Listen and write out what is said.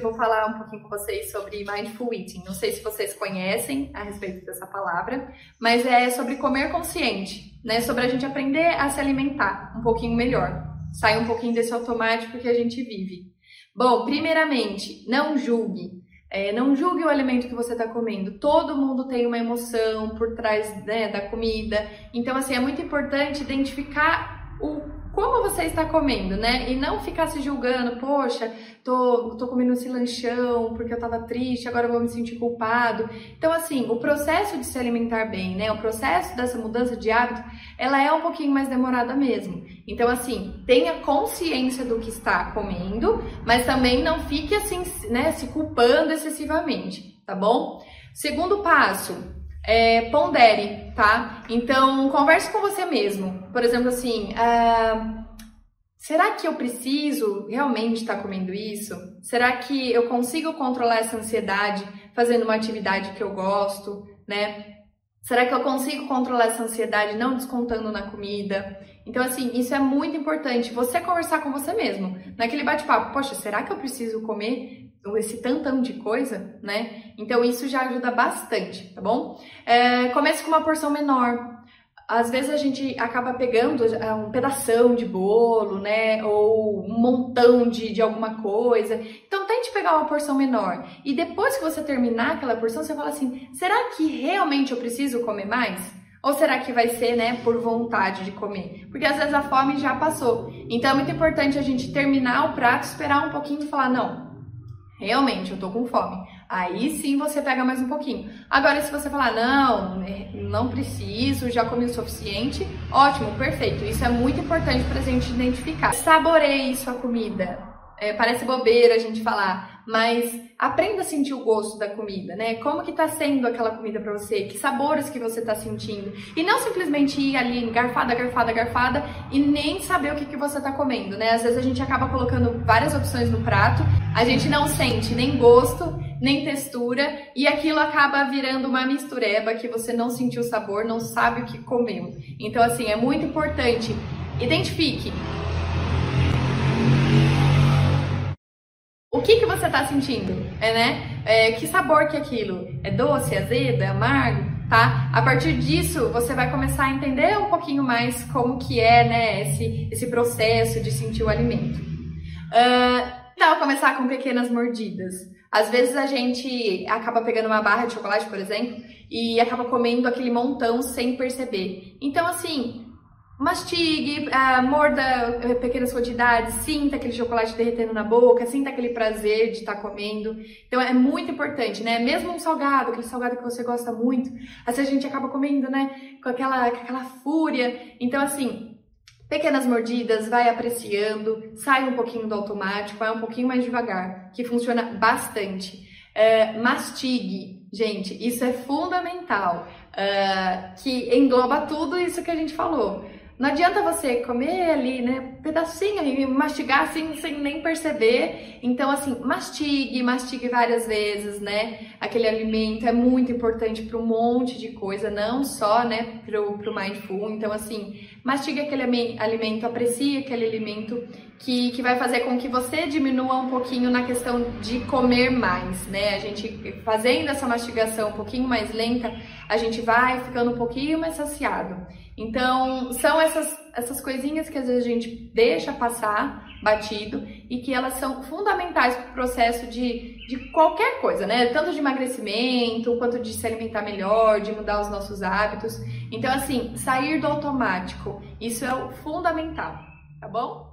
vou falar um pouquinho com vocês sobre Mindful Eating. Não sei se vocês conhecem a respeito dessa palavra, mas é sobre comer consciente, né? Sobre a gente aprender a se alimentar um pouquinho melhor. Sair um pouquinho desse automático que a gente vive. Bom, primeiramente, não julgue. É, não julgue o alimento que você está comendo. Todo mundo tem uma emoção por trás né, da comida. Então, assim, é muito importante identificar o como você está comendo, né? E não ficar se julgando, poxa, tô, tô comendo esse lanchão porque eu tava triste, agora eu vou me sentir culpado. Então, assim, o processo de se alimentar bem, né? O processo dessa mudança de hábito, ela é um pouquinho mais demorada mesmo. Então, assim, tenha consciência do que está comendo, mas também não fique assim, né, se culpando excessivamente, tá bom? Segundo passo, é, pondere, tá? Então, converse com você mesmo. Por exemplo, assim, uh, será que eu preciso realmente estar tá comendo isso? Será que eu consigo controlar essa ansiedade fazendo uma atividade que eu gosto, né? Será que eu consigo controlar essa ansiedade não descontando na comida? Então, assim, isso é muito importante. Você conversar com você mesmo. Naquele bate-papo, poxa, será que eu preciso comer esse tantão de coisa, né? Então isso já ajuda bastante, tá bom? É, comece com uma porção menor. Às vezes a gente acaba pegando é, um pedação de bolo, né? Ou um montão de, de alguma coisa. Então tente pegar uma porção menor. E depois que você terminar aquela porção, você fala assim: será que realmente eu preciso comer mais? Ou será que vai ser, né, por vontade de comer? Porque às vezes a fome já passou. Então é muito importante a gente terminar o prato, esperar um pouquinho e falar: não, realmente, eu tô com fome. Aí sim você pega mais um pouquinho. Agora, se você falar, não, é, não preciso, já comi o suficiente, ótimo, perfeito. Isso é muito importante pra gente identificar. Saboreie sua comida. É, parece bobeira a gente falar, mas aprenda a sentir o gosto da comida, né? Como que tá sendo aquela comida para você? Que sabores que você tá sentindo? E não simplesmente ir ali garfada, garfada, garfada e nem saber o que, que você tá comendo, né? Às vezes a gente acaba colocando várias opções no prato, a gente não sente nem gosto, nem textura e aquilo acaba virando uma mistureba que você não sentiu o sabor, não sabe o que comeu. Então assim, é muito importante identifique que, que você está sentindo? É, né? É, que sabor que é aquilo? É doce, azedo, é amargo? Tá? A partir disso, você vai começar a entender um pouquinho mais como que é, né, esse, esse processo de sentir o alimento. Uh, então, começar com pequenas mordidas. Às vezes a gente acaba pegando uma barra de chocolate, por exemplo, e acaba comendo aquele montão sem perceber. Então, assim, mastigue, uh, morda uh, pequenas quantidades, sinta aquele chocolate derretendo na boca, sinta aquele prazer de estar tá comendo. Então é muito importante, né? Mesmo um salgado, aquele salgado que você gosta muito, vezes a gente acaba comendo, né? Com aquela, com aquela fúria. Então, assim, pequenas mordidas, vai apreciando, sai um pouquinho do automático, vai um pouquinho mais devagar, que funciona bastante. Uh, mastigue, gente, isso é fundamental, que engloba tudo isso que a gente falou. Não adianta você comer ali, né, pedacinho e mastigar assim sem nem perceber. Então, assim, mastigue, mastigue várias vezes, né? Aquele alimento é muito importante para um monte de coisa, não só, né, pro, pro mindful. Então, assim, mastigue aquele alimento, aprecie aquele alimento que, que vai fazer com que você diminua um pouquinho na questão de comer mais, né? A gente fazendo essa mastigação um pouquinho mais lenta, a gente vai ficando um pouquinho mais saciado. Então, são essas, essas coisinhas que às vezes a gente deixa passar batido e que elas são fundamentais para o processo de, de qualquer coisa, né? Tanto de emagrecimento, quanto de se alimentar melhor, de mudar os nossos hábitos. Então, assim, sair do automático, isso é o fundamental, tá bom?